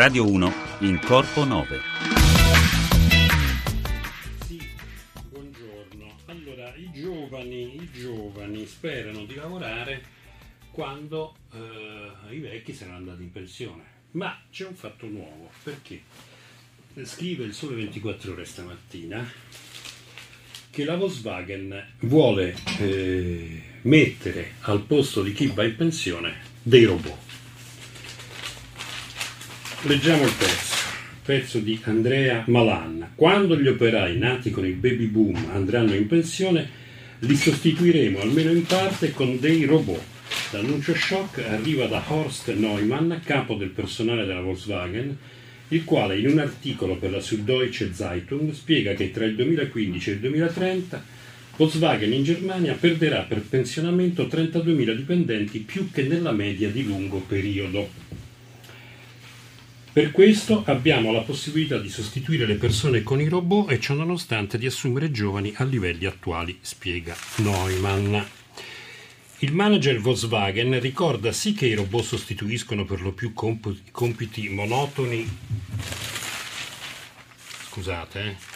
Radio 1 in Corpo 9. Sì, buongiorno. Allora, i giovani, i giovani sperano di lavorare quando eh, i vecchi saranno andati in pensione. Ma c'è un fatto nuovo, perché scrive il Sole 24 Ore stamattina che la Volkswagen vuole eh, mettere al posto di chi va in pensione dei robot. Leggiamo il pezzo, pezzo di Andrea Malan. Quando gli operai nati con il baby boom andranno in pensione, li sostituiremo almeno in parte con dei robot. L'annuncio shock arriva da Horst Neumann, capo del personale della Volkswagen, il quale in un articolo per la Süddeutsche Zeitung spiega che tra il 2015 e il 2030 Volkswagen in Germania perderà per pensionamento 32.000 dipendenti più che nella media di lungo periodo. Per questo abbiamo la possibilità di sostituire le persone con i robot e ciò nonostante di assumere giovani a livelli attuali, spiega Neumann. Il manager Volkswagen ricorda sì che i robot sostituiscono per lo più comp- compiti monotoni. Scusate, eh.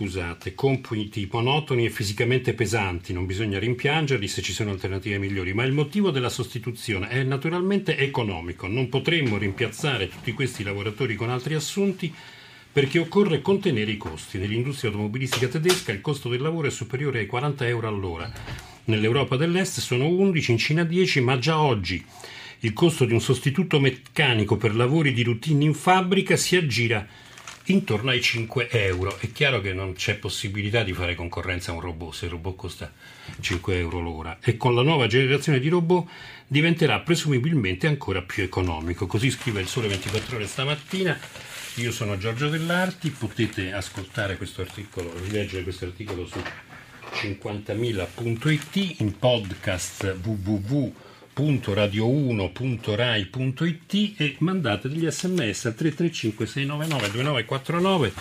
Scusate, compiti monotoni e fisicamente pesanti, non bisogna rimpiangerli se ci sono alternative migliori, ma il motivo della sostituzione è naturalmente economico. Non potremmo rimpiazzare tutti questi lavoratori con altri assunti perché occorre contenere i costi. Nell'industria automobilistica tedesca il costo del lavoro è superiore ai 40 euro all'ora. Nell'Europa dell'Est sono 11, in Cina 10, ma già oggi il costo di un sostituto meccanico per lavori di routine in fabbrica si aggira intorno ai 5 euro. È chiaro che non c'è possibilità di fare concorrenza a un robot se il robot costa 5 euro l'ora e con la nuova generazione di robot diventerà presumibilmente ancora più economico. Così scrive il Sole 24 ore stamattina. Io sono Giorgio Dell'Arti, potete ascoltare questo articolo, rileggere questo articolo su 50.000.it in podcast www.radio1.rai.it e mandate degli sms al 335 699 2949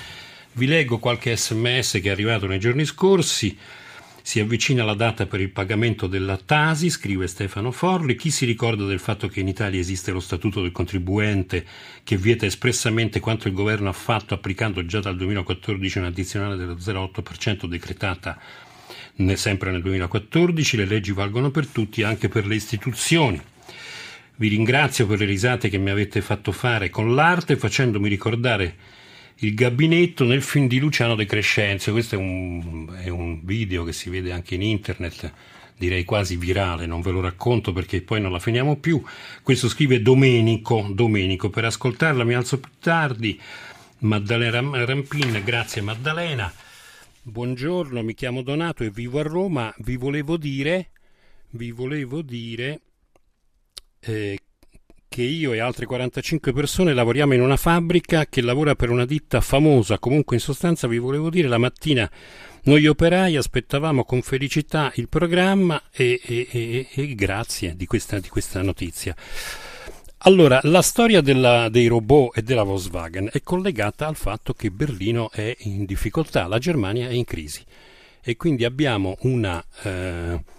vi leggo qualche sms che è arrivato nei giorni scorsi si avvicina la data per il pagamento della Tasi, scrive Stefano Forli. Chi si ricorda del fatto che in Italia esiste lo statuto del contribuente che vieta espressamente quanto il governo ha fatto applicando già dal 2014 un'addizionale dello 0,8% decretata sempre nel 2014? Le leggi valgono per tutti, anche per le istituzioni. Vi ringrazio per le risate che mi avete fatto fare con l'arte facendomi ricordare il gabinetto nel film di Luciano De Crescenzio. Questo è un, è un, video che si vede anche in internet, direi quasi virale, non ve lo racconto perché poi non la finiamo più. Questo scrive Domenico, Domenico. Per ascoltarla mi alzo più tardi. Maddalena Rampin, grazie Maddalena. Buongiorno, mi chiamo Donato e vivo a Roma. Vi volevo dire, vi volevo dire eh, che io e altre 45 persone lavoriamo in una fabbrica che lavora per una ditta famosa. Comunque, in sostanza, vi volevo dire, la mattina noi operai aspettavamo con felicità il programma e, e, e, e grazie di questa, di questa, notizia. Allora, la storia della, dei robot e della Volkswagen è collegata al fatto che Berlino è in difficoltà, la Germania è in crisi. E quindi abbiamo una... Eh,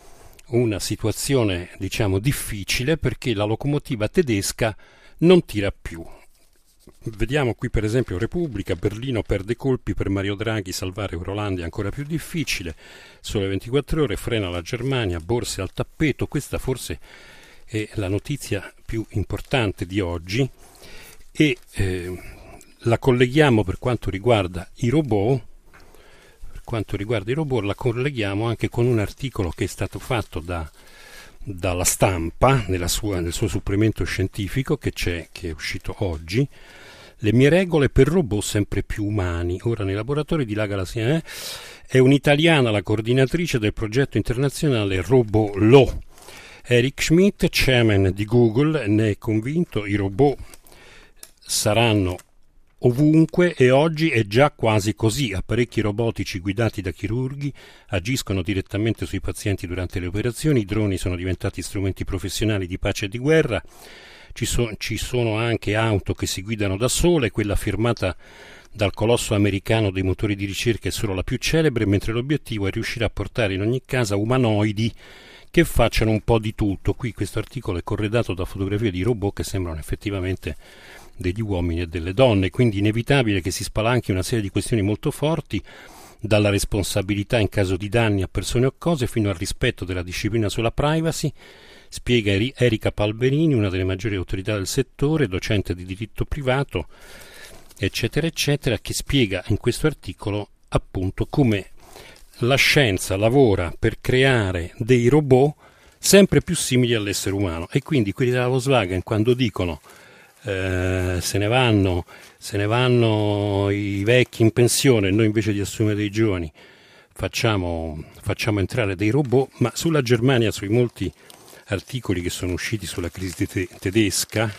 una situazione diciamo difficile perché la locomotiva tedesca non tira più. Vediamo qui per esempio Repubblica, Berlino perde colpi per Mario Draghi, salvare Eurolandia è ancora più difficile, sole 24 ore, frena la Germania, borse al tappeto, questa forse è la notizia più importante di oggi e eh, la colleghiamo per quanto riguarda i robot quanto riguarda i robot la colleghiamo anche con un articolo che è stato fatto da, dalla stampa sua, nel suo supplemento scientifico che, che è uscito oggi le mie regole per robot sempre più umani. Ora nei laboratori di La Galassia eh, è un'italiana la coordinatrice del progetto internazionale Robot Lo. Eric Schmidt, chairman di Google, ne è convinto i robot saranno ovunque e oggi è già quasi così. Apparecchi robotici guidati da chirurghi agiscono direttamente sui pazienti durante le operazioni, i droni sono diventati strumenti professionali di pace e di guerra, ci, so, ci sono anche auto che si guidano da sole, quella firmata dal colosso americano dei motori di ricerca è solo la più celebre, mentre l'obiettivo è riuscire a portare in ogni casa umanoidi che facciano un po' di tutto. Qui questo articolo è corredato da fotografie di robot che sembrano effettivamente degli uomini e delle donne, quindi inevitabile che si spalanchi una serie di questioni molto forti dalla responsabilità in caso di danni a persone o cose fino al rispetto della disciplina sulla privacy, spiega Erika Palberini, una delle maggiori autorità del settore, docente di diritto privato, eccetera, eccetera, che spiega in questo articolo appunto come la scienza lavora per creare dei robot sempre più simili all'essere umano. E quindi quelli della Volkswagen quando dicono eh, se, ne vanno, se ne vanno i vecchi in pensione, noi invece di assumere dei giovani facciamo, facciamo entrare dei robot, ma sulla Germania, sui molti articoli che sono usciti sulla crisi te- tedesca,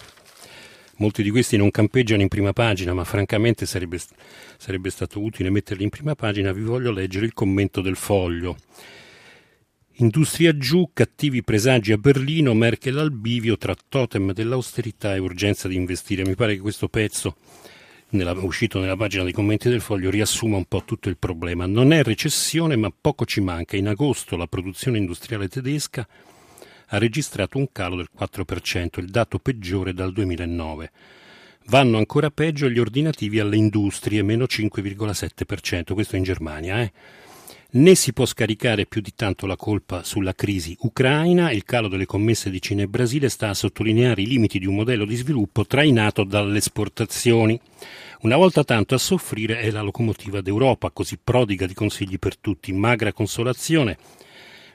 molti di questi non campeggiano in prima pagina, ma francamente sarebbe, sarebbe stato utile metterli in prima pagina, vi voglio leggere il commento del foglio. Industria giù, cattivi presagi a Berlino, Merkel al bivio tra totem dell'austerità e urgenza di investire. Mi pare che questo pezzo, nella, uscito nella pagina dei commenti del foglio, riassuma un po' tutto il problema. Non è recessione, ma poco ci manca. In agosto la produzione industriale tedesca ha registrato un calo del 4%, il dato peggiore dal 2009. Vanno ancora peggio gli ordinativi alle industrie, meno 5,7%, questo in Germania, eh? Né si può scaricare più di tanto la colpa sulla crisi ucraina, il calo delle commesse di Cina e Brasile sta a sottolineare i limiti di un modello di sviluppo trainato dalle esportazioni. Una volta tanto a soffrire è la locomotiva d'Europa, così prodiga di consigli per tutti, magra consolazione,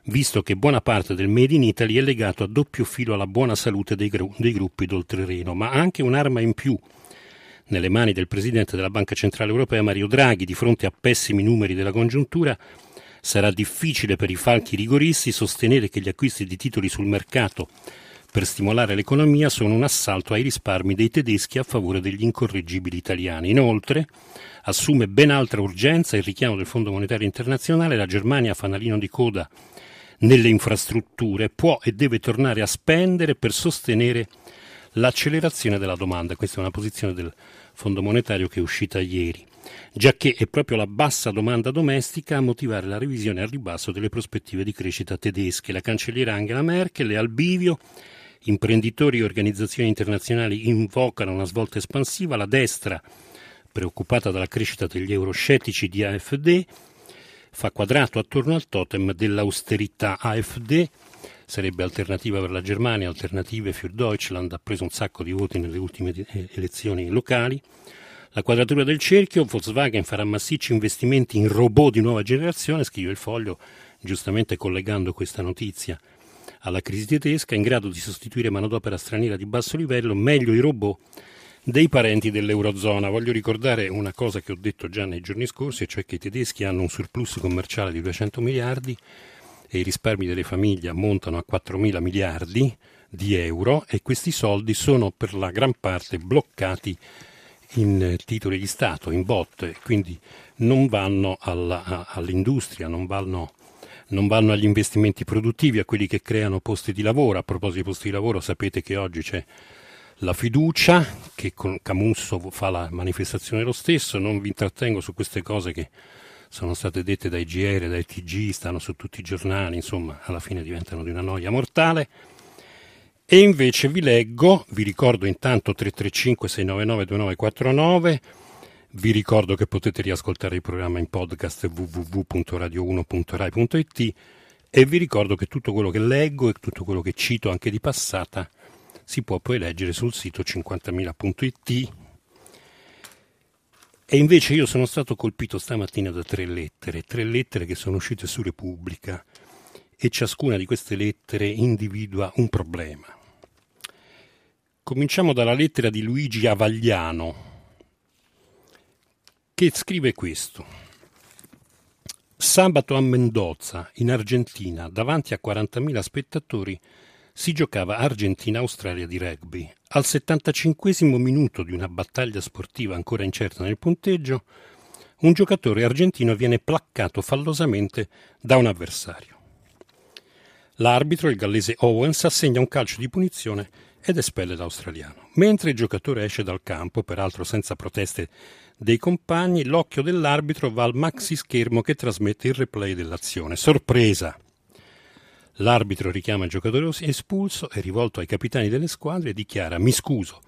visto che buona parte del Made in Italy è legato a doppio filo alla buona salute dei, gru- dei gruppi d'oltrereno, ma anche un'arma in più nelle mani del Presidente della Banca Centrale Europea Mario Draghi di fronte a pessimi numeri della congiuntura sarà difficile per i falchi rigoristi sostenere che gli acquisti di titoli sul mercato per stimolare l'economia sono un assalto ai risparmi dei tedeschi a favore degli incorreggibili italiani. Inoltre, assume ben altra urgenza il richiamo del Fondo Monetario Internazionale, la Germania fanalino di coda nelle infrastrutture, può e deve tornare a spendere per sostenere l'accelerazione della domanda. Questa è una posizione del Fondo Monetario che è uscita ieri giacché è proprio la bassa domanda domestica a motivare la revisione al ribasso delle prospettive di crescita tedesche. La cancelliera Angela Merkel è al bivio, imprenditori e organizzazioni internazionali invocano una svolta espansiva, la destra, preoccupata dalla crescita degli euroscettici di AfD, fa quadrato attorno al totem dell'austerità AfD, sarebbe alternativa per la Germania, alternative für Deutschland, ha preso un sacco di voti nelle ultime elezioni locali, la quadratura del cerchio, Volkswagen farà massicci investimenti in robot di nuova generazione, scrive il foglio, giustamente collegando questa notizia alla crisi tedesca, in grado di sostituire manodopera straniera di basso livello, meglio i robot dei parenti dell'Eurozona. Voglio ricordare una cosa che ho detto già nei giorni scorsi, cioè che i tedeschi hanno un surplus commerciale di 200 miliardi e i risparmi delle famiglie montano a 4 mila miliardi di euro e questi soldi sono per la gran parte bloccati in titoli di Stato, in bot, quindi non vanno alla, all'industria, non vanno, non vanno, agli investimenti produttivi, a quelli che creano posti di lavoro. A proposito di posti di lavoro, sapete che oggi c'è la fiducia, che con Camusso fa la manifestazione lo stesso, non vi intrattengo su queste cose che sono state dette dai GR, dai TG, stanno su tutti i giornali, insomma, alla fine diventano di una noia mortale. E invece vi leggo, vi ricordo intanto 335 699 2949, vi ricordo che potete riascoltare il programma in podcast www.radio1.rai.it e vi ricordo che tutto quello che leggo e tutto quello che cito anche di passata si può poi leggere sul sito 50.000.it. E invece io sono stato colpito stamattina da tre lettere, tre lettere che sono uscite su Repubblica e ciascuna di queste lettere individua un problema. Cominciamo dalla lettera di Luigi Avagliano, che scrive questo. Sabato a Mendoza, in Argentina, davanti a 40.000 spettatori, si giocava Argentina-Australia di rugby. Al 75 minuto di una battaglia sportiva ancora incerta nel punteggio, un giocatore argentino viene placcato fallosamente da un avversario. L'arbitro, il gallese Owens, assegna un calcio di punizione ed espelle l'australiano. Mentre il giocatore esce dal campo, peraltro senza proteste dei compagni, l'occhio dell'arbitro va al maxi schermo che trasmette il replay dell'azione. Sorpresa! L'arbitro richiama il giocatore espulso e rivolto ai capitani delle squadre dichiara mi scuso,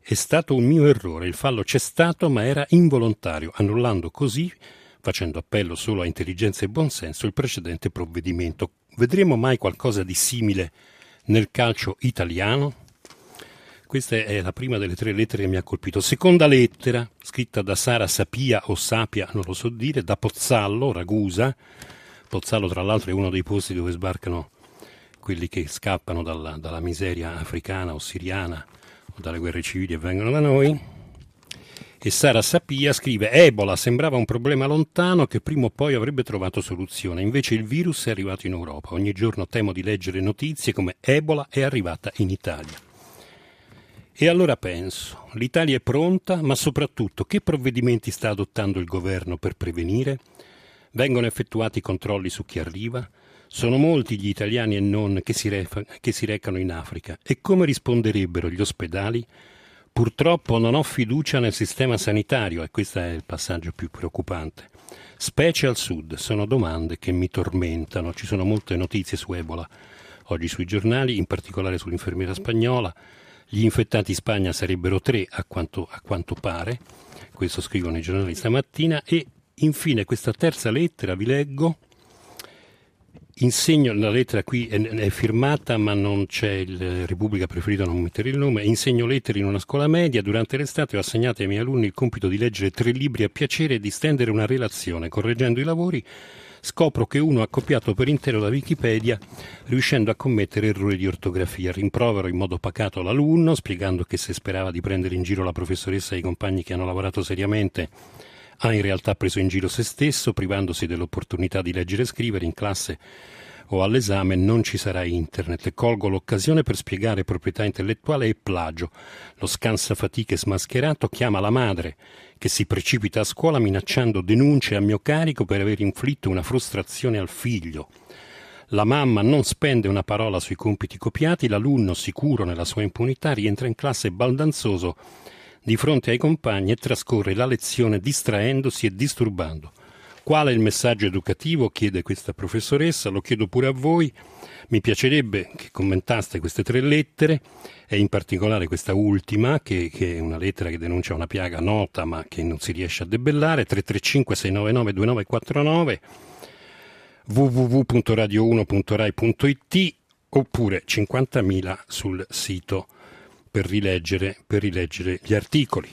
è stato un mio errore, il fallo c'è stato ma era involontario, annullando così, facendo appello solo a intelligenza e buonsenso, il precedente provvedimento. Vedremo mai qualcosa di simile nel calcio italiano? Questa è la prima delle tre lettere che mi ha colpito. Seconda lettera, scritta da Sara Sapia o Sapia, non lo so dire, da Pozzallo, Ragusa. Pozzallo, tra l'altro, è uno dei posti dove sbarcano quelli che scappano dalla, dalla miseria africana o siriana o dalle guerre civili e vengono da noi. E Sara Sapia scrive: Ebola sembrava un problema lontano che prima o poi avrebbe trovato soluzione. Invece il virus è arrivato in Europa. Ogni giorno temo di leggere notizie come Ebola è arrivata in Italia. E allora penso: l'Italia è pronta, ma soprattutto che provvedimenti sta adottando il governo per prevenire? Vengono effettuati controlli su chi arriva? Sono molti gli italiani e non che si, refa, che si recano in Africa. E come risponderebbero gli ospedali? Purtroppo non ho fiducia nel sistema sanitario e questo è il passaggio più preoccupante. Specie al sud, sono domande che mi tormentano. Ci sono molte notizie su Ebola oggi sui giornali, in particolare sull'infermiera spagnola. Gli infettati in Spagna sarebbero tre a quanto, a quanto pare, questo scrivono i giornali stamattina. E infine questa terza lettera vi leggo Insegno, la lettera qui è, è, firmata ma non c'è il Repubblica preferito non mettere il nome, insegno lettere in una scuola media, durante l'estate ho assegnato ai miei alunni il compito di leggere tre libri a piacere e di stendere una relazione, correggendo i lavori scopro che uno ha copiato per intero la Wikipedia riuscendo a commettere errori di ortografia. Rimprovero in modo pacato l'alunno, spiegando che se sperava di prendere in giro la professoressa e i compagni che hanno lavorato seriamente ha in realtà preso in giro se stesso, privandosi dell'opportunità di leggere e scrivere in classe o all'esame non ci sarà internet. Colgo l'occasione per spiegare proprietà intellettuale e plagio. Lo scansafatiche smascherato chiama la madre, che si precipita a scuola minacciando denunce a mio carico per aver inflitto una frustrazione al figlio. La mamma non spende una parola sui compiti copiati, l'alunno, sicuro nella sua impunità, rientra in classe baldanzoso di fronte ai compagni e trascorre la lezione distraendosi e disturbando. Qual è il messaggio educativo? chiede questa professoressa, lo chiedo pure a voi. Mi piacerebbe che commentaste queste tre lettere e in particolare questa ultima, che, che, è una lettera che denuncia una piaga nota ma che non si riesce a debellare, 335-699-2949, www.radio1.rai.it oppure 50.000 sul sito per rileggere, per rileggere gli articoli.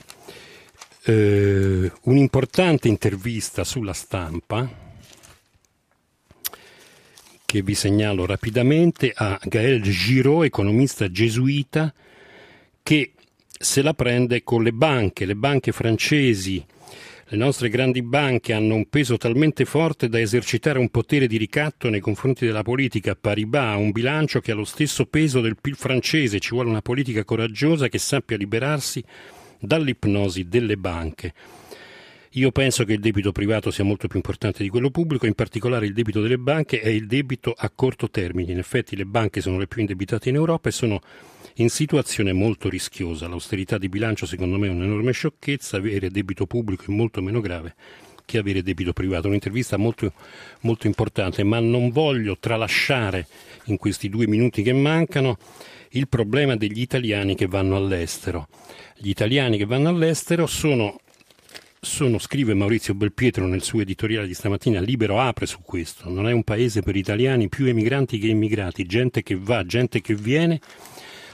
Eh, un'importante intervista sulla stampa che vi segnalo rapidamente a Gaël Giraud, economista gesuita, che se la prende con le banche, le banche francesi. Le nostre grandi banche hanno un peso talmente forte da esercitare un potere di ricatto nei confronti della politica. Paribas ha un bilancio che ha lo stesso peso del PIL francese. Ci vuole una politica coraggiosa che sappia liberarsi dall'ipnosi delle banche. Io penso che il debito privato sia molto più importante di quello pubblico, in particolare il debito delle banche è il debito a corto termine. In effetti le banche sono le più indebitate in Europa e sono in situazione molto rischiosa. L'austerità di bilancio secondo me è un'enorme sciocchezza, avere debito pubblico è molto meno grave che avere debito privato. Un'intervista molto, molto importante, ma non voglio tralasciare in questi due minuti che mancano il problema degli italiani che vanno all'estero. Gli italiani che vanno all'estero sono sono, scrive Maurizio Belpietro nel suo editoriale di stamattina, Libero apre su questo. Non è un paese per italiani più emigranti che immigrati, gente che va, gente che viene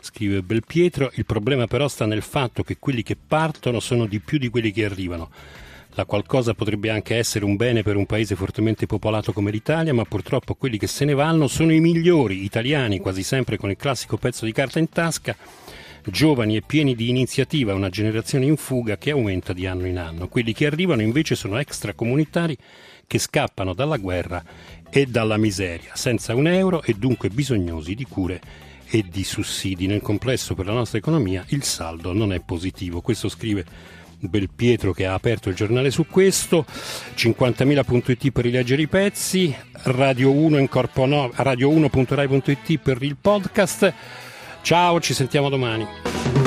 scrive Belpietro, il problema però sta nel fatto che quelli che partono sono di più di quelli che arrivano. La qualcosa potrebbe anche essere un bene per un paese fortemente popolato come l'Italia, ma purtroppo quelli che se ne vanno sono i migliori, italiani, quasi sempre con il classico pezzo di carta in tasca, giovani e pieni di iniziativa, una generazione in fuga che aumenta di anno in anno. Quelli che arrivano invece sono extracomunitari che scappano dalla guerra e dalla miseria, senza un euro e dunque bisognosi di cure e di sussidi. Nel complesso per la nostra economia il saldo non è positivo. Questo scrive Belpietro che ha aperto il giornale su questo, 50.000.it per rileggere i pezzi, Radio 1 in corpo no, radio1.rai.it per il podcast. Ciao, ci sentiamo domani.